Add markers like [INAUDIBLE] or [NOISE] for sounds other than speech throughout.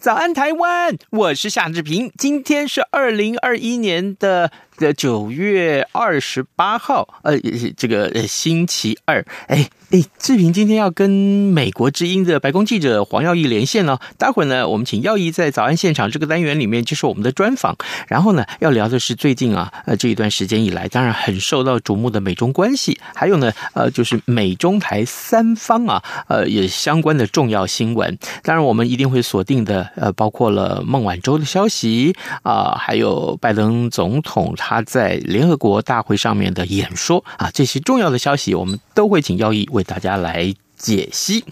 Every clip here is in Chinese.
早安台湾，我是夏志平，今天是二零二一年的。的九月二十八号，呃，这个星期二，哎哎，志平今天要跟美国之音的白宫记者黄耀毅连线了。待会儿呢，我们请耀毅在早安现场这个单元里面接受我们的专访。然后呢，要聊的是最近啊，呃，这一段时间以来，当然很受到瞩目的美中关系，还有呢，呃，就是美中台三方啊，呃，也相关的重要新闻。当然，我们一定会锁定的，呃，包括了孟晚舟的消息啊，还有拜登总统。他他在联合国大会上面的演说啊，这些重要的消息，我们都会请耀义为大家来解析。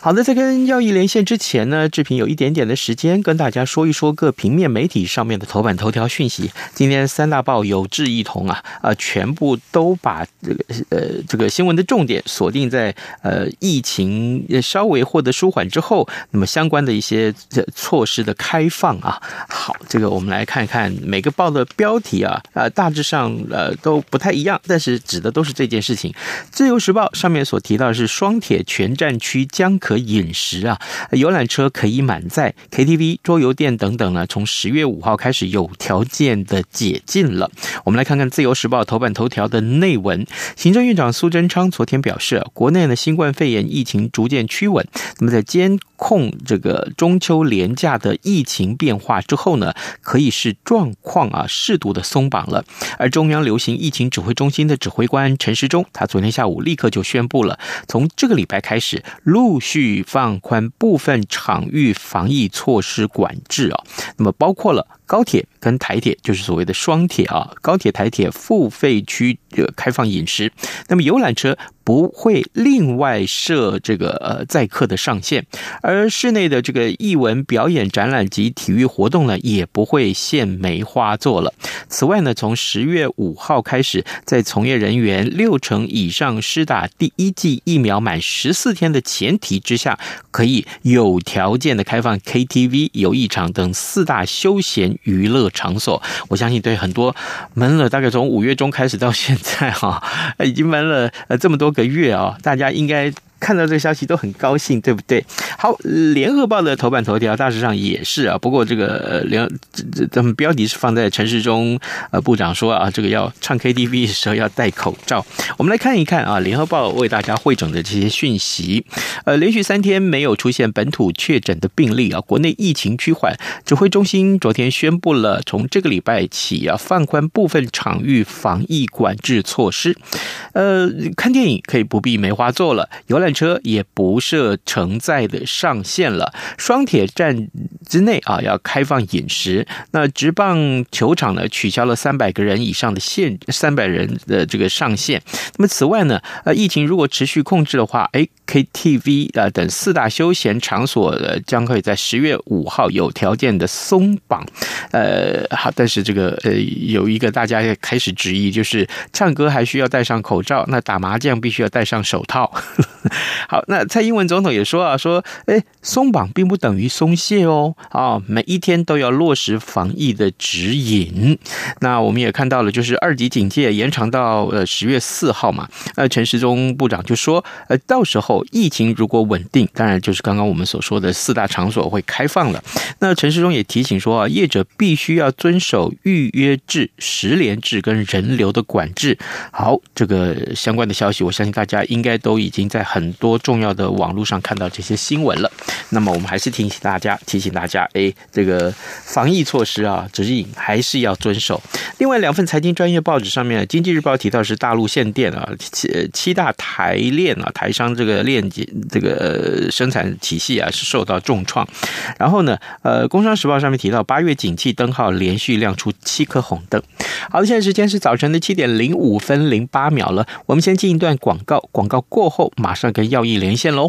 好的，在跟耀毅连线之前呢，志平有一点点的时间跟大家说一说各平面媒体上面的头版头条讯息。今天三大报有志一同啊，啊，全部都把这个呃这个新闻的重点锁定在呃疫情稍微获得舒缓之后，那么相关的一些措施的开放啊。好，这个我们来看看每个报的标题啊，呃，大致上呃都不太一样，但是指的都是这件事情。自由时报上面所提到的是双铁。全站区将可饮食啊，游览车可以满载，KTV、桌游店等等呢，从十月五号开始有条件的解禁了。我们来看看《自由时报》头版头条的内文。行政院长苏贞昌昨天表示，国内的新冠肺炎疫情逐渐趋稳，那么在监控这个中秋连假的疫情变化之后呢，可以是状况啊适度的松绑了。而中央流行疫情指挥中心的指挥官陈时中，他昨天下午立刻就宣布了，从这个礼拜开始陆续放宽部分场域防疫措施管制啊，那么包括了高铁跟台铁，就是所谓的双铁啊，高铁台铁付费区的开放饮食，那么游览车不会另外设这个呃载客的上限，而室内的这个艺文表演、展览及体育活动呢，也不会限梅花座了。此外呢，从十月五号开始，在从业人员六成以上施打第一剂疫苗满十四天的前提之下，可以有条件的开放 KTV、游艺场等四大休闲娱乐场所。我相信对很多闷了，大概从五月中开始到现在哈，已经闷了呃这么多个月啊，大家应该。看到这个消息都很高兴，对不对？好，联合报的头版头条大致上也是啊，不过这个联这这咱们标题是放在陈时中呃部长说啊，这个要唱 KTV 的时候要戴口罩。我们来看一看啊，联合报为大家汇总的这些讯息。呃，连续三天没有出现本土确诊的病例啊，国内疫情趋缓。指挥中心昨天宣布了，从这个礼拜起啊，放宽部分场域防疫管制措施。呃，看电影可以不必梅花座了，游览车也不设承载的上限了。双铁站之内啊，要开放饮食。那职棒球场呢，取消了三百个人以上的限，三百人的这个上限。那么此外呢，呃，疫情如果持续控制的话，哎，KTV 啊等四大休闲场所的将可以在十月五号有条件的松绑。呃，好，但是这个呃，有一个大家也开始质疑，就是唱歌还需要戴上口罩，那打麻将必须要戴上手套。[LAUGHS] 好，那蔡英文总统也说啊，说，哎，松绑并不等于松懈哦，啊，每一天都要落实防疫的指引。那我们也看到了，就是二级警戒延长到呃十月四号嘛，呃，陈时中部长就说，呃，到时候疫情如果稳定，当然就是刚刚我们所说的四大场所会开放了。那陈时中也提醒说啊，业者必须要遵守预约制、十连制跟人流的管制。好，这个相关的消息，我相信大家应该都已经在很多重要的网络上看到这些新闻了。那么我们还是提醒大家，提醒大家。家，哎，这个防疫措施啊，指引还是要遵守。另外两份财经专业报纸上面，《经济日报》提到是大陆限电啊，七七大台链啊，台商这个链这个生产体系啊是受到重创。然后呢，呃，《工商时报》上面提到八月景气灯号连续亮出七颗红灯。好的，现在时间是早晨的七点零五分零八秒了，我们先进一段广告，广告过后马上跟耀毅连线喽。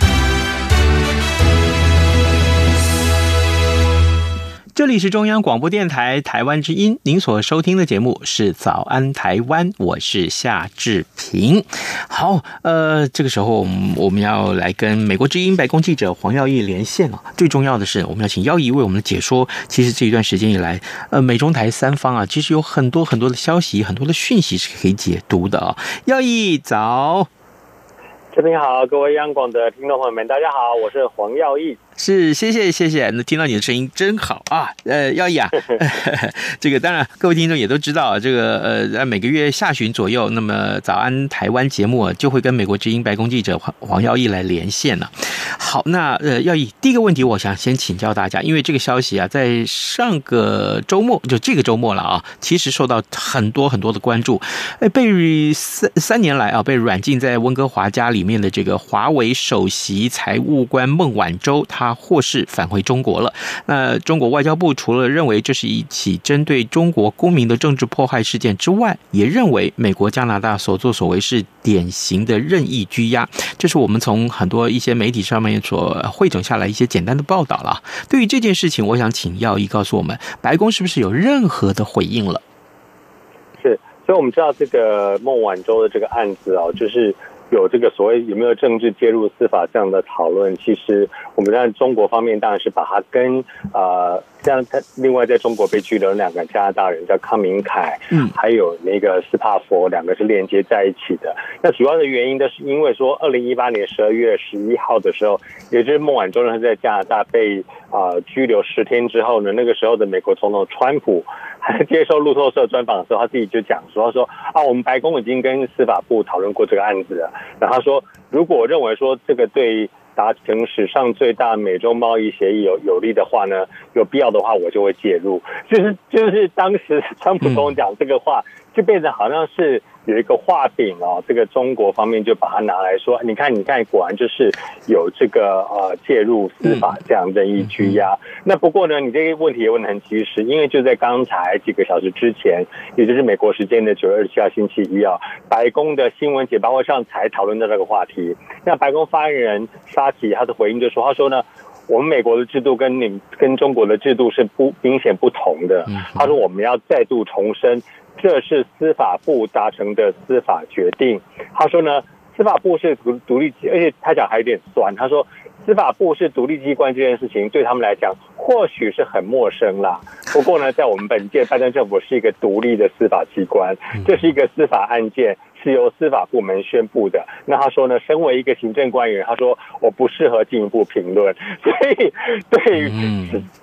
这里是中央广播电台台湾之音，您所收听的节目是《早安台湾》，我是夏志平。好，呃，这个时候我们要来跟美国之音白宫记者黄耀毅连线了。最重要的是，我们要请耀毅为我们解说。其实这一段时间以来，呃，美中台三方啊，其实有很多很多的消息，很多的讯息是可以解读的啊。耀毅早，志平好，各位央广的听众朋友们，大家好，我是黄耀毅。是，谢谢谢谢，那听到你的声音真好啊！呃，耀毅啊，[LAUGHS] [LAUGHS] 这个当然各位听众也都知道，这个呃，在每个月下旬左右，那么早安台湾节目就会跟美国之音白宫记者黄黄耀毅来连线了。好，那呃，耀毅第一个问题，我想先请教大家，因为这个消息啊，在上个周末就这个周末了啊，其实受到很多很多的关注。哎，被三三年来啊，被软禁在温哥华家里面的这个华为首席财务官孟晚舟，他。或是返回中国了。那中国外交部除了认为这是一起针对中国公民的政治迫害事件之外，也认为美国、加拿大所作所为是典型的任意拘押。这是我们从很多一些媒体上面所汇整下来一些简单的报道了。对于这件事情，我想请耀毅告诉我们，白宫是不是有任何的回应了？是，所以我们知道这个孟晚舟的这个案子啊，就是。有这个所谓有没有政治介入司法这样的讨论，其实我们在中国方面当然是把它跟呃像他另外在中国被拘留的两个加拿大人叫康明凯，嗯，还有那个斯帕佛两个是连接在一起的。那主要的原因都是因为说，二零一八年十二月十一号的时候，也就是孟晚舟呢在加拿大被啊、呃、拘留十天之后呢，那个时候的美国总统川普。还 [LAUGHS] 接受路透社专访的时候，他自己就讲说：“他说啊，我们白宫已经跟司法部讨论过这个案子了。然后他说，如果我认为说这个对达成史上最大美中贸易协议有有利的话呢，有必要的话，我就会介入。就是就是当时川普跟我讲这个话，就变成好像是。”有一个画饼哦，这个中国方面就把它拿来说，你看，你看，果然就是有这个呃介入司法这样任意拘押。那不过呢，你这个问题也问得很及时，因为就在刚才几个小时之前，也就是美国时间的九月二十七号星期一啊，白宫的新闻简报会上才讨论到这个话题。那白宫发言人沙奇他的回应就说，他说呢，我们美国的制度跟你跟中国的制度是不明显不同的。他说我们要再度重申。这是司法部达成的司法决定。他说呢，司法部是独独立，而且他讲还有点酸。他说，司法部是独立机关这件事情对他们来讲或许是很陌生啦。不过呢，在我们本届拜登政府是一个独立的司法机关，这是一个司法案件是由司法部门宣布的。那他说呢，身为一个行政官员，他说我不适合进一步评论。所以对于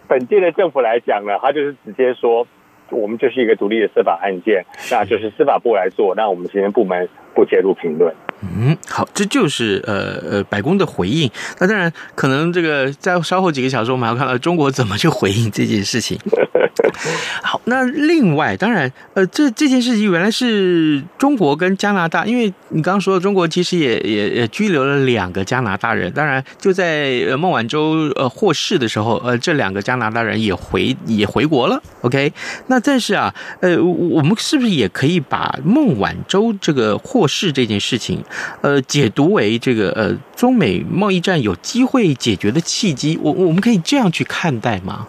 本届的政府来讲呢，他就是直接说。我们就是一个独立的司法案件，那就是司法部来做，那我们行政部门不介入评论。嗯，好，这就是呃呃白宫的回应。那当然，可能这个在稍后几个小时，我们还要看到中国怎么去回应这件事情。[LAUGHS] [LAUGHS] 好，那另外，当然，呃，这这件事情原来是中国跟加拿大，因为你刚刚说中国其实也也也拘留了两个加拿大人。当然，就在孟晚舟呃获释的时候，呃，这两个加拿大人也回也回国了。OK，那但是啊，呃，我们是不是也可以把孟晚舟这个获释这件事情，呃，解读为这个呃中美贸易战有机会解决的契机？我我们可以这样去看待吗？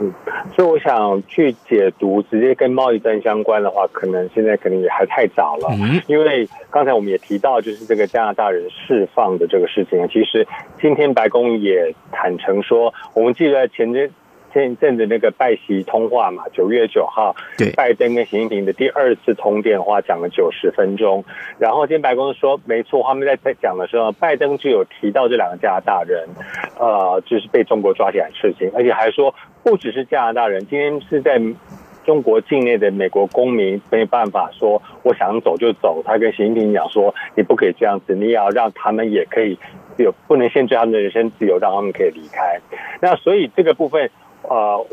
嗯，所以我想去解读直接跟贸易战相关的话，可能现在可能也还太早了。嗯，因为刚才我们也提到，就是这个加拿大人释放的这个事情啊，其实今天白宫也坦诚说，我们记得前阵。前一阵子那个拜习通话嘛，九月九号，对，拜登跟习近平的第二次通电话讲了九十分钟。然后今天白宫说，没错，他们在在讲的时候，拜登就有提到这两个加拿大人，呃，就是被中国抓起来的事情，而且还说不只是加拿大人，今天是在中国境内的美国公民没办法说我想走就走。他跟习近平讲说，你不可以这样子，你也要让他们也可以有不能限制他们的人身自由，让他们可以离开。那所以这个部分。呃，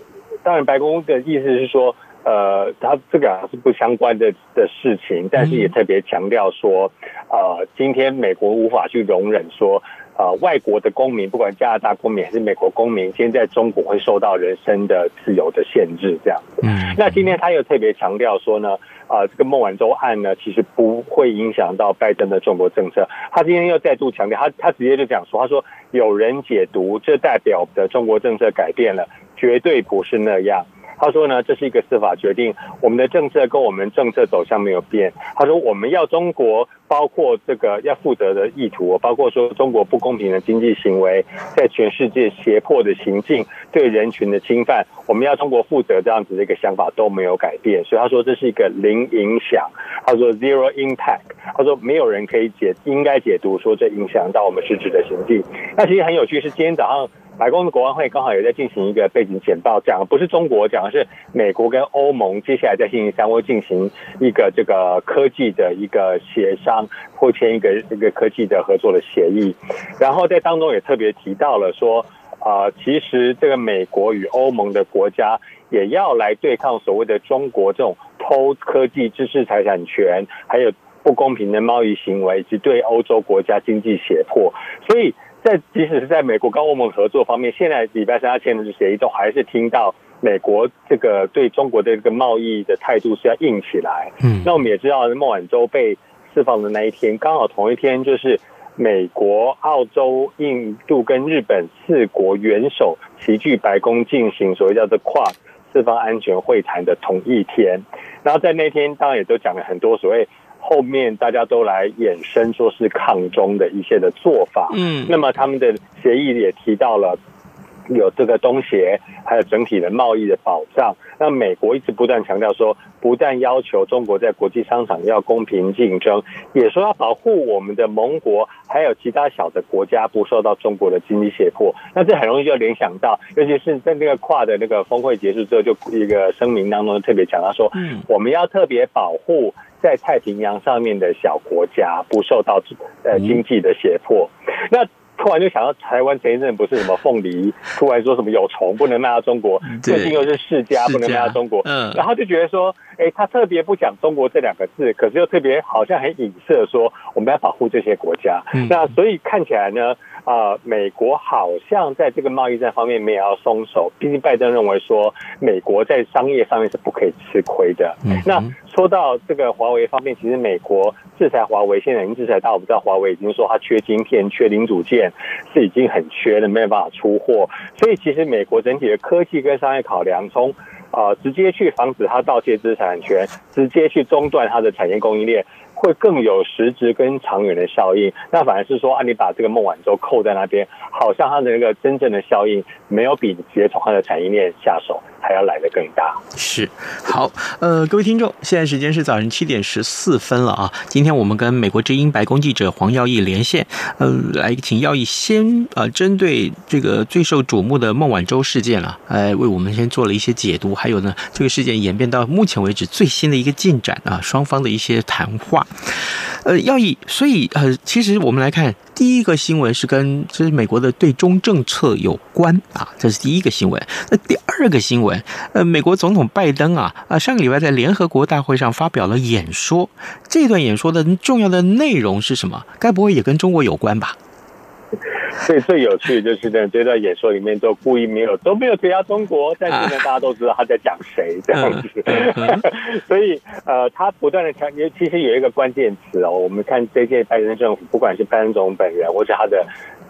当然，白宫的意思是说，呃，他这个还是不相关的的事情，但是也特别强调说，呃，今天美国无法去容忍说，呃，外国的公民，不管加拿大公民还是美国公民，今天在中国会受到人身的自由的限制，这样子。嗯，那今天他又特别强调说呢。啊、呃，这个孟晚舟案呢，其实不会影响到拜登的中国政策。他今天又再度强调，他他直接就讲说，他说有人解读这代表的中国政策改变了，绝对不是那样。他说呢，这是一个司法决定，我们的政策跟我们政策走向没有变。他说我们要中国包括这个要负责的意图，包括说中国不公平的经济行为，在全世界胁迫的行径，对人群的侵犯，我们要中国负责这样子的一个想法都没有改变。所以他说这是一个零影响。他说 zero impact。他说没有人可以解应该解读说这影响到我们实质的行径。那其实很有趣是今天早上。白宫的国安会刚好也在进行一个背景简报，讲的不是中国，讲的是美国跟欧盟接下来在星期三会进行一个这个科技的一个协商，或签一个一个科技的合作的协议。然后在当中也特别提到了说，啊，其实这个美国与欧盟的国家也要来对抗所谓的中国这种偷科技知识财产权，还有不公平的贸易行为，以及对欧洲国家经济胁迫，所以。在即使是在美国跟欧盟合作方面，现在礼拜三他签的这协议，都还是听到美国这个对中国的这个贸易的态度是要硬起来。嗯，那我们也知道，孟晚舟被释放的那一天，刚好同一天就是美国、澳洲、印度跟日本四国元首齐聚白宫进行所谓叫做跨四方安全会谈的同一天。然后在那天，当然也都讲了很多所谓。后面大家都来衍生说是抗中的一些的做法，嗯，那么他们的协议也提到了有这个东协，还有整体的贸易的保障。那美国一直不断强调说，不但要求中国在国际商场要公平竞争，也说要保护我们的盟国，还有其他小的国家不受到中国的经济胁迫。那这很容易就联想到，尤其是在那个跨的那个峰会结束之后，就一个声明当中特别强调说，嗯，我们要特别保护。在太平洋上面的小国家不受到呃经济的胁迫，那突然就想到台湾前一阵不是什么凤梨，突然说什么有虫不能卖到中国，最近又是世家不能卖到中国，嗯，然后就觉得说，哎，他特别不讲中国这两个字，可是又特别好像很影射说我们要保护这些国家，那所以看起来呢。啊、呃，美国好像在这个贸易战方面没有要松手，毕竟拜登认为说美国在商业上面是不可以吃亏的。嗯、那说到这个华为方面，其实美国制裁华为，现在已经制裁到我们知道华为已经说它缺晶片、缺零组件，是已经很缺的，没有办法出货。所以其实美国整体的科技跟商业考量，从啊、直接去防止它盗窃知识产权，直接去中断它的产业供应链。会更有实质跟长远的效应。那反而是说啊，你把这个孟晚舟扣在那边，好像它的那个真正的效应没有比直接从它的产业链下手还要来得更大。是，好，呃，各位听众，现在时间是早上七点十四分了啊。今天我们跟美国之音白宫记者黄耀毅连线，呃，来请耀毅先呃，针对这个最受瞩目的孟晚舟事件啊，来为我们先做了一些解读。还有呢，这个事件演变到目前为止最新的一个进展啊，双方的一些谈话。呃，要以，所以呃，其实我们来看第一个新闻是跟其实美国的对中政策有关啊，这是第一个新闻。那第二个新闻，呃，美国总统拜登啊啊，上个礼拜在联合国大会上发表了演说，这段演说的重要的内容是什么？该不会也跟中国有关吧？所以最有趣的就是在这段演说里面都故意没有都没有提到中国，但是呢，大家都知道他在讲谁这样子。[LAUGHS] 所以呃，他不断的强调，其实有一个关键词哦，我们看这届拜登政府，不管是拜登总统本人，或是他的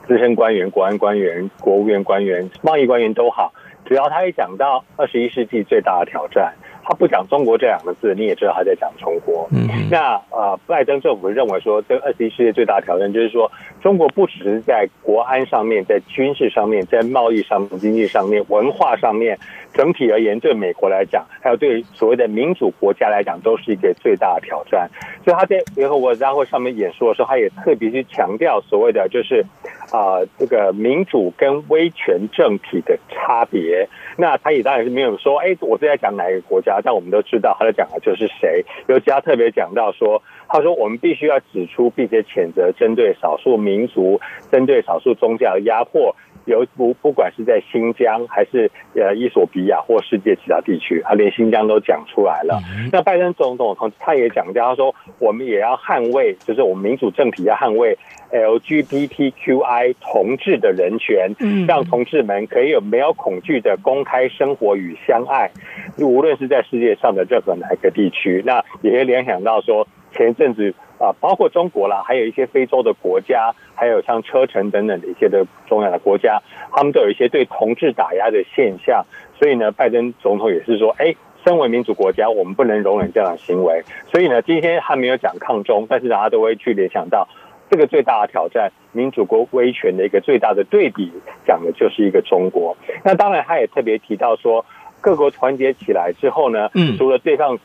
资深官员、国安官员、国务院官员、贸易官员都好，只要他一讲到二十一世纪最大的挑战。他不讲中国这两个字，你也知道他在讲中国。嗯，那呃，拜登政府认为说，这个二十一世纪最大的挑战就是说，中国不只是在国安上面，在军事上面，在贸易上面、经济上面、文化上面，整体而言，对美国来讲，还有对所谓的民主国家来讲，都是一个最大的挑战。所以他在联合国大会上面演说的时候，他也特别去强调所谓的就是啊、呃，这个民主跟威权政体的差别。那他也当然是没有说，哎，我是在讲哪一个国家？但我们都知道他在讲的就是谁。尤其他特别讲到说，他说我们必须要指出并且谴责针对少数民族、针对少数宗教的压迫。有不不管是在新疆还是呃伊索比亚或世界其他地区，他连新疆都讲出来了。那拜登总统同他也讲到，他说我们也要捍卫，就是我们民主政体要捍卫 LGBTQI 同志的人权，让同志们可以有没有恐惧的公开生活与相爱，无论是在世界上的任何哪一个地区。那也可以联想到说前一阵子。啊，包括中国啦，还有一些非洲的国家，还有像车臣等等的一些的重要的国家，他们都有一些对同志打压的现象。所以呢，拜登总统也是说，哎，身为民主国家，我们不能容忍这样的行为。所以呢，今天他没有讲抗中，但是大家都会去联想到这个最大的挑战，民主国威权的一个最大的对比，讲的就是一个中国。那当然，他也特别提到说，各国团结起来之后呢，嗯，除了对抗。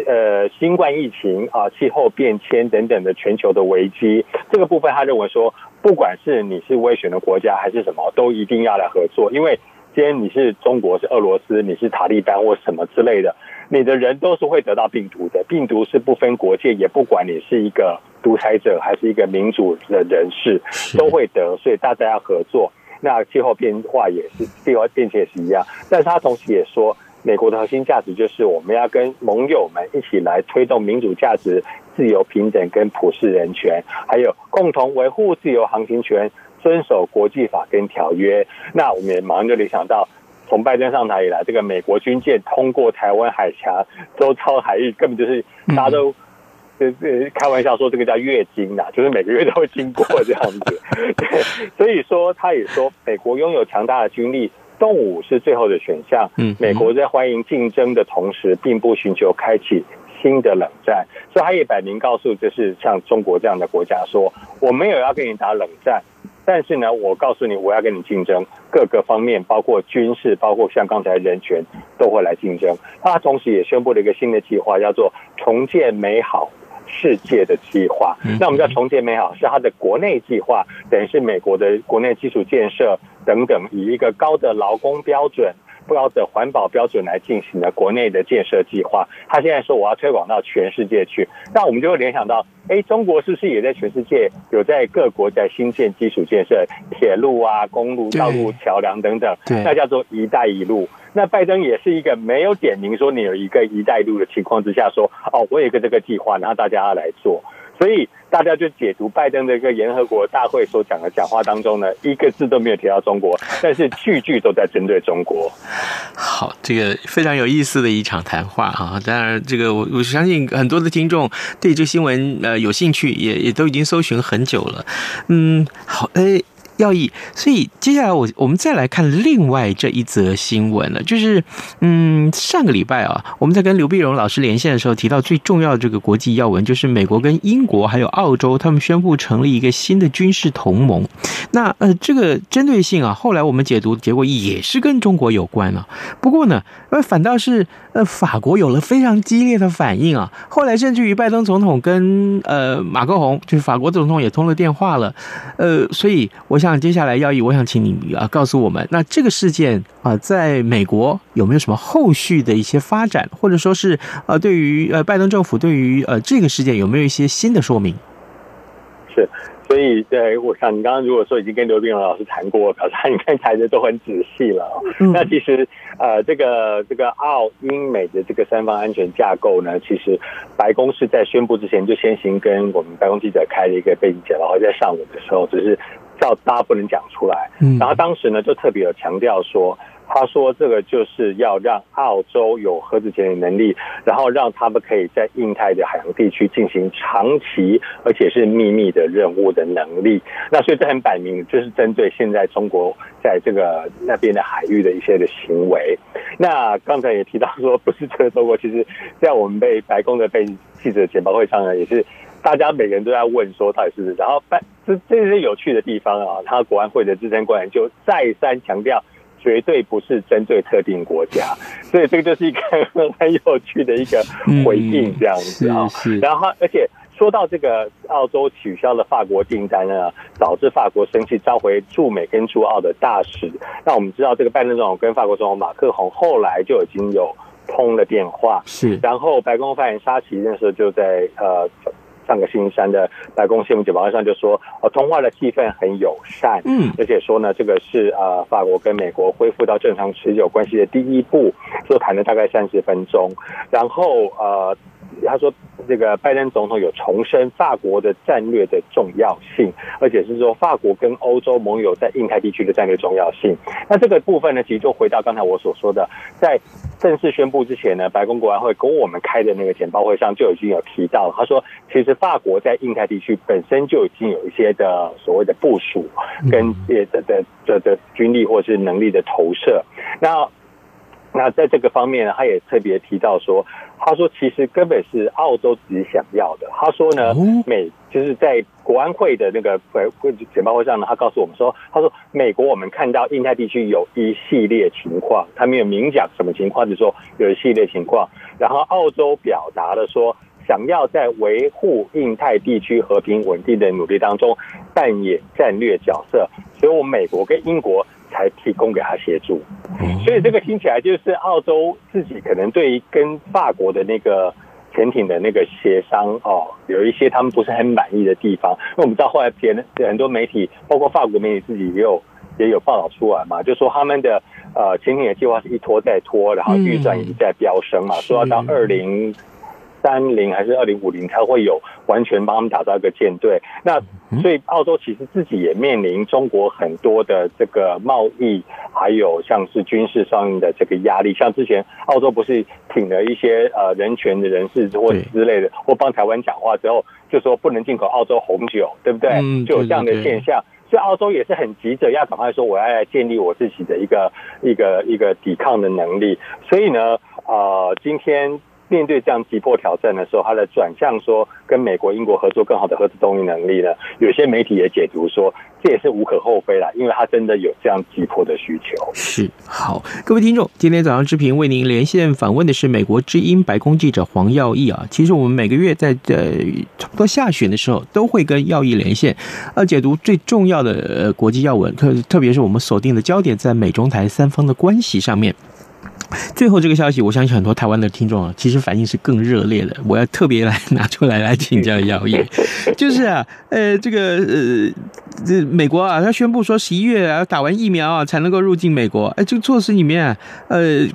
呃，新冠疫情啊，气候变迁等等的全球的危机，这个部分他认为说，不管是你是威权的国家还是什么，都一定要来合作。因为今天你是中国，是俄罗斯，你是塔利班或什么之类的，你的人都是会得到病毒的。病毒是不分国界，也不管你是一个独裁者还是一个民主的人士，都会得。所以大家要合作。那气候变化也是，气候变迁也是一样。但是他同时也说。美国的核心价值就是我们要跟盟友们一起来推动民主价值、自由平等跟普世人权，还有共同维护自由航行权、遵守国际法跟条约。那我们也马上就联想到，从拜登上台以来，这个美国军舰通过台湾海峡、周遭海域，根本就是大家都呃呃开玩笑说这个叫月经呐，就是每个月都会经过这样子。[LAUGHS] 对，所以说他也说，美国拥有强大的军力。动武是最后的选项。嗯，美国在欢迎竞争的同时，并不寻求开启新的冷战。所以他也摆明告诉，就是像中国这样的国家说，我没有要跟你打冷战，但是呢，我告诉你，我要跟你竞争，各个方面，包括军事，包括像刚才人权，都会来竞争。他同时也宣布了一个新的计划，叫做重建美好世界的计划。那我们叫重建美好，是它的国内计划，等于是美国的国内基础建设。等等，以一个高的劳工标准、高的环保标准来进行的国内的建设计划，他现在说我要推广到全世界去，那我们就会联想到，哎，中国是不是也在全世界有在各国在新建基础建设，铁路啊、公路、道路、桥梁等等，那叫做“一带一路”。那拜登也是一个没有点名说你有一个“一带一路”的情况之下说，哦，我有一个这个计划，然后大家要来做。所以大家就解读拜登的一个联合国大会所讲的讲话当中呢，一个字都没有提到中国，但是句句都在针对中国。好，这个非常有意思的一场谈话啊！当然，这个我我相信很多的听众对这新闻呃有兴趣，也也都已经搜寻很久了。嗯，好，哎。要义，所以接下来我我们再来看另外这一则新闻了，就是嗯，上个礼拜啊，我们在跟刘碧荣老师连线的时候提到最重要的这个国际要闻，就是美国跟英国还有澳洲他们宣布成立一个新的军事同盟。那呃，这个针对性啊，后来我们解读结果也是跟中国有关了。不过呢，呃，反倒是呃法国有了非常激烈的反应啊，后来甚至于拜登总统跟呃马克宏，就是法国总统也通了电话了，呃，所以我。像接下来要义，我想请你啊告诉我们，那这个事件啊，在美国有没有什么后续的一些发展，或者说是呃，对于呃拜登政府对于呃这个事件有没有一些新的说明？是。所以，对，我想你刚刚如果说已经跟刘必荣老师谈过，表示你看谈的都很仔细了。嗯、那其实，呃，这个这个澳英美的这个三方安全架构呢，其实白宫是在宣布之前就先行跟我们白宫记者开了一个背景简报，然后在上午的时候只是叫大家不能讲出来。嗯、然后当时呢，就特别有强调说。他说：“这个就是要让澳洲有核子潜艇能力，然后让他们可以在印太的海洋地区进行长期而且是秘密的任务的能力。那所以这很摆明，就是针对现在中国在这个那边的海域的一些的行为。那刚才也提到说，不是这个中国，其实，在我们被白宫的被记者简报会上呢，也是大家每个人都在问说到底是不是。然后办，这这些有趣的地方啊，他国安会的资深官员就再三强调。”绝对不是针对特定国家，[LAUGHS] 所以这个就是一个 [LAUGHS] 很有趣的一个回应，这样子啊。然后，而且说到这个澳洲取消了法国订单呢，导致法国生气，召回驻美跟驻澳的大使。那我们知道，这个拜登总统跟法国总统马克宏后来就已经有通了电话，是。然后白宫发言人沙奇那时候就在呃。上个星期三的白宫新闻简报上就说，呃，通话的气氛很友善，嗯，而且说呢，这个是呃法国跟美国恢复到正常持久关系的第一步，就谈了大概三十分钟，然后呃。他说：“这个拜登总统有重申法国的战略的重要性，而且是说法国跟欧洲盟友在印太地区的战略重要性。那这个部分呢，其实就回到刚才我所说的，在正式宣布之前呢，白宫国安会跟我们开的那个简报会上就已经有提到，他说，其实法国在印太地区本身就已经有一些的所谓的部署跟的的的的的军力或是能力的投射。那那在这个方面呢，他也特别提到说。”他说：“其实根本是澳洲自己想要的。”他说呢，美就是在国安会的那个会简报会上呢，他告诉我们说：“他说美国我们看到印太地区有一系列情况，他没有明讲什么情况，就是说有一系列情况。然后澳洲表达了说，想要在维护印太地区和平稳定的努力当中扮演战略角色，所以我们美国跟英国。”才提供给他协助，所以这个听起来就是澳洲自己可能对于跟法国的那个潜艇的那个协商哦，有一些他们不是很满意的地方。因为我们知道后来别人很多媒体，包括法国媒体自己也有也有报道出来嘛，就说他们的呃潜艇的计划是一拖再拖，然后预算一直在飙升嘛，说要到二零。三零还是二零五零，才会有完全帮他们打造一个舰队。那所以澳洲其实自己也面临中国很多的这个贸易，还有像是军事上面的这个压力。像之前澳洲不是挺了一些呃人权的人士或之类的，或帮台湾讲话之后，就说不能进口澳洲红酒，对不对？就有这样的现象。所以澳洲也是很急着要赶快说，我要来建立我自己的一个一个一个抵抗的能力。所以呢，呃，今天。面对这样急迫挑战的时候，他的转向说跟美国、英国合作更好的核子动力能力呢？有些媒体也解读说，这也是无可厚非啦，因为他真的有这样急迫的需求。是好，各位听众，今天早上之平为您连线访问的是美国之音白宫记者黄耀毅啊。其实我们每个月在呃差不多下旬的时候，都会跟耀毅连线，呃，解读最重要的呃国际要闻，特特别是我们锁定的焦点在美中台三方的关系上面。最后这个消息，我相信很多台湾的听众啊，其实反应是更热烈的。我要特别来拿出来来请教耀毅，[LAUGHS] 就是啊，呃，这个呃，这美国啊，他宣布说十一月啊打完疫苗啊才能够入境美国。哎，这个措施里面啊，呃，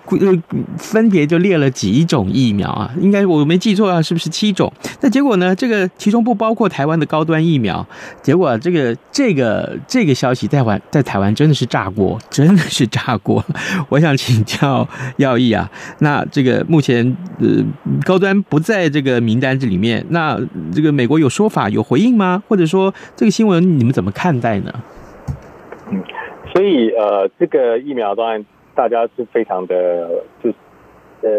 分别就列了几种疫苗啊，应该我没记错啊，是不是七种？那结果呢，这个其中不包括台湾的高端疫苗。结果这个这个这个消息在台在台湾真的是炸锅，真的是炸锅。[LAUGHS] 我想请教。[LAUGHS] 耀毅啊，那这个目前呃高端不在这个名单这里面，那这个美国有说法有回应吗？或者说这个新闻你们怎么看待呢？嗯，所以呃，这个疫苗当然大家是非常的，就呃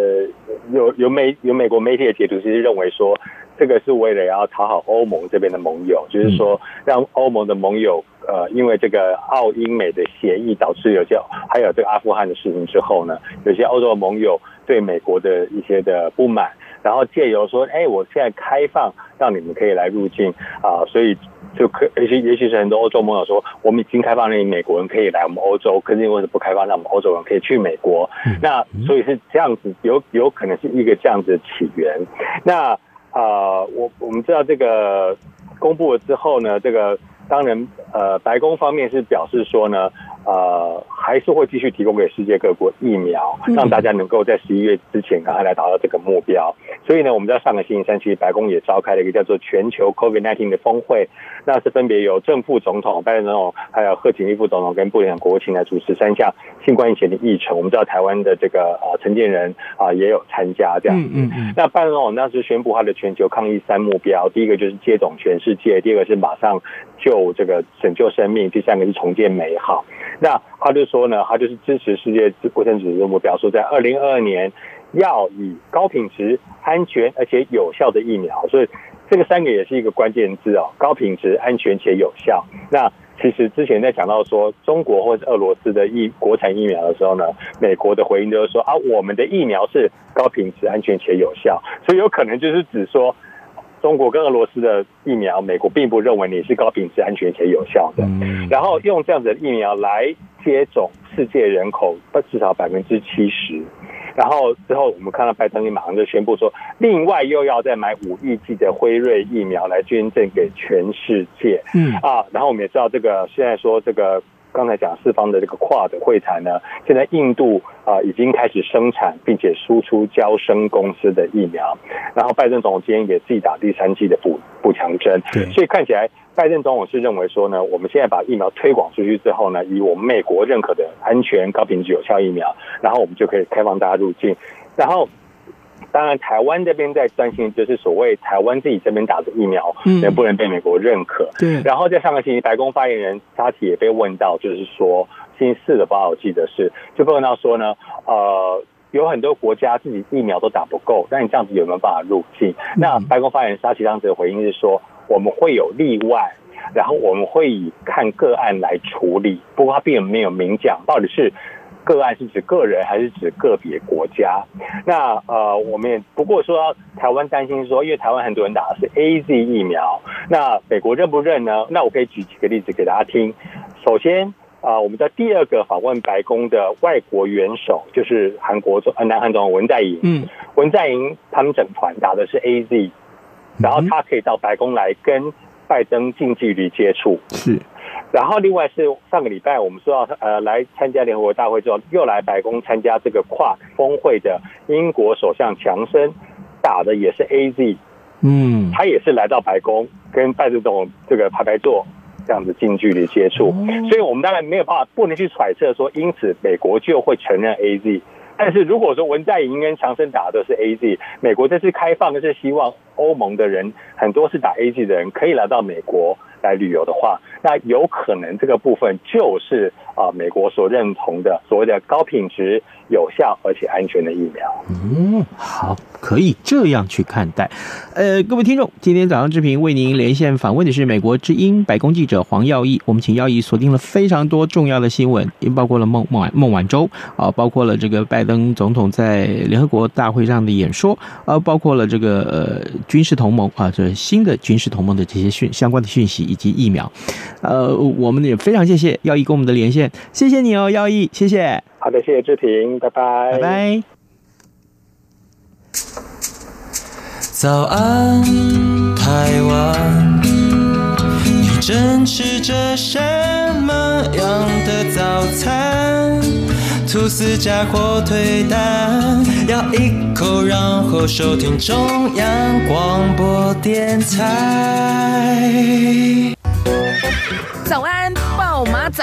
有有美有美国媒体的解读，其实认为说这个是为了要讨好欧盟这边的盟友，就是说让欧盟的盟友呃，因为这个澳英美的协议导致有些还有这个阿富汗的事情之后呢，有些欧洲的盟友对美国的一些的不满。然后借由说，哎，我现在开放让你们可以来入境啊，所以就可，也许也许是很多欧洲盟友说，我们已经开放让美国人可以来我们欧洲，可是为什么不开放让我们欧洲人可以去美国？那所以是这样子，有有可能是一个这样子的起源。那啊，我我们知道这个公布了之后呢，这个当然呃，白宫方面是表示说呢。呃，还是会继续提供给世界各国疫苗，让大家能够在十一月之前赶快来达到这个目标。所以呢，我们在上个星期三，其实白宫也召开了一个叫做全球 COVID-19 的峰会，那是分别由正副总统、拜登总统，还有贺锦丽副总统跟布林肯国务卿来主持三项新冠疫情的议程。我们知道台湾的这个呃陈建仁啊也有参加这样。嗯嗯嗯。那拜登总统当时宣布他的全球抗疫三目标，第一个就是接种全世界，第二个是马上救这个拯救生命，第三个是重建美好。[LAUGHS] 那他就说呢，他就是支持世界卫生组织的目标，说在二零二二年要以高品质、安全而且有效的疫苗，所以这个三个也是一个关键字哦，高品质、安全且有效。那其实之前在讲到说中国或是俄罗斯的疫国产疫苗的时候呢，美国的回应就是说啊，我们的疫苗是高品质、安全且有效，所以有可能就是指说。中国跟俄罗斯的疫苗，美国并不认为你是高品质、安全且有效的。然后用这样子的疫苗来接种世界人口至少百分之七十。然后之后我们看到拜登马上就宣布说，另外又要再买五亿剂的辉瑞疫苗来捐赠给全世界。嗯啊，然后我们也知道这个现在说这个。刚才讲四方的这个跨的会谈呢，现在印度啊、呃、已经开始生产并且输出交生公司的疫苗，然后拜登总统今天给自己打第三剂的补补强针，所以看起来拜登总统是认为说呢，我们现在把疫苗推广出去之后呢，以我们美国认可的安全、高品质、有效疫苗，然后我们就可以开放大家入境，然后。当然，台湾这边在担心，就是所谓台湾自己这边打的疫苗能不能被美国认可。对。然后在上个星期，白宫发言人沙奇也被问到，就是说星期四的报道，我记得是就被问到说呢，呃，有很多国家自己疫苗都打不够，那你这样子有没有办法入境？那白宫发言人沙奇当时的回应是说，我们会有例外，然后我们会以看个案来处理。不过他并没有明讲到底是。个案是指个人还是指个别国家？那呃，我们也不过说台湾担心说，因为台湾很多人打的是 AZ 疫苗，那美国认不认呢？那我可以举几个例子给大家听。首先啊、呃，我们的第二个访问白宫的外国元首就是韩国总呃南韩总统文在寅。嗯，文在寅他们整团打的是 AZ，然后他可以到白宫来跟拜登近距离接触。是。然后，另外是上个礼拜我们说到，呃，来参加联合国大会之后，又来白宫参加这个跨峰会的英国首相强生，打的也是 AZ，嗯，他也是来到白宫跟拜登总统这个排排坐，这样子近距离接触，所以我们当然没有办法，不能去揣测说，因此美国就会承认 AZ。但是如果说文在寅跟强生打的是 AZ，美国这次开放的是希望欧盟的人很多是打 AZ 的人可以来到美国来旅游的话，那有可能这个部分就是啊美国所认同的所谓的高品质、有效而且安全的疫苗。嗯，好，可以这样去看待。呃，各位听众，今天早上志平为您连线访问的是美国之音白宫记者黄耀毅。我们请耀毅锁定了非常多重要的新闻，也包括了孟孟晚孟晚舟啊，包括了这个拜登总统在联合国大会上的演说，啊，包括了这个呃军事同盟啊，这新的军事同盟的这些讯相关的讯息。以及疫苗，呃，我们也非常谢谢耀毅跟我们的连线，谢谢你哦，耀毅，谢谢。好的，谢谢志平，拜拜，拜拜。早安，台湾，你正吃着什么样的早餐？吐司加火腿蛋，咬一口，然后收听中央广播电台。早安，暴马仔。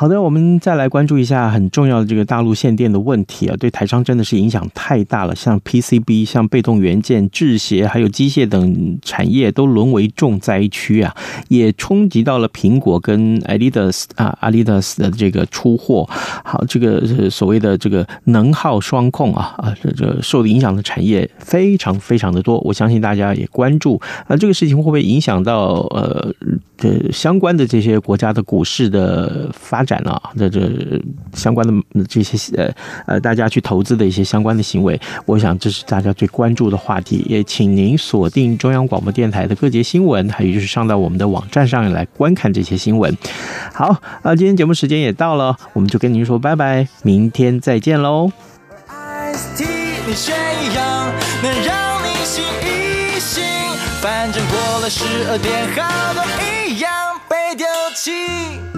好的，我们再来关注一下很重要的这个大陆限电的问题啊，对台商真的是影响太大了。像 PCB、像被动元件、制鞋，还有机械等产业都沦为重灾区啊，也冲击到了苹果跟 Adidas 啊，Adidas 的这个出货。好，这个所谓的这个能耗双控啊啊，这这受影响的产业非常非常的多。我相信大家也关注啊，这个事情会不会影响到呃这相关的这些国家的股市的发展？展了这这相关的这些呃呃，大家去投资的一些相关的行为，我想这是大家最关注的话题。也请您锁定中央广播电台的各节新闻，还有就是上到我们的网站上来观看这些新闻。好啊，今天节目时间也到了，我们就跟您说拜拜，明天再见喽。反正过了十二点，好多一样被丢弃。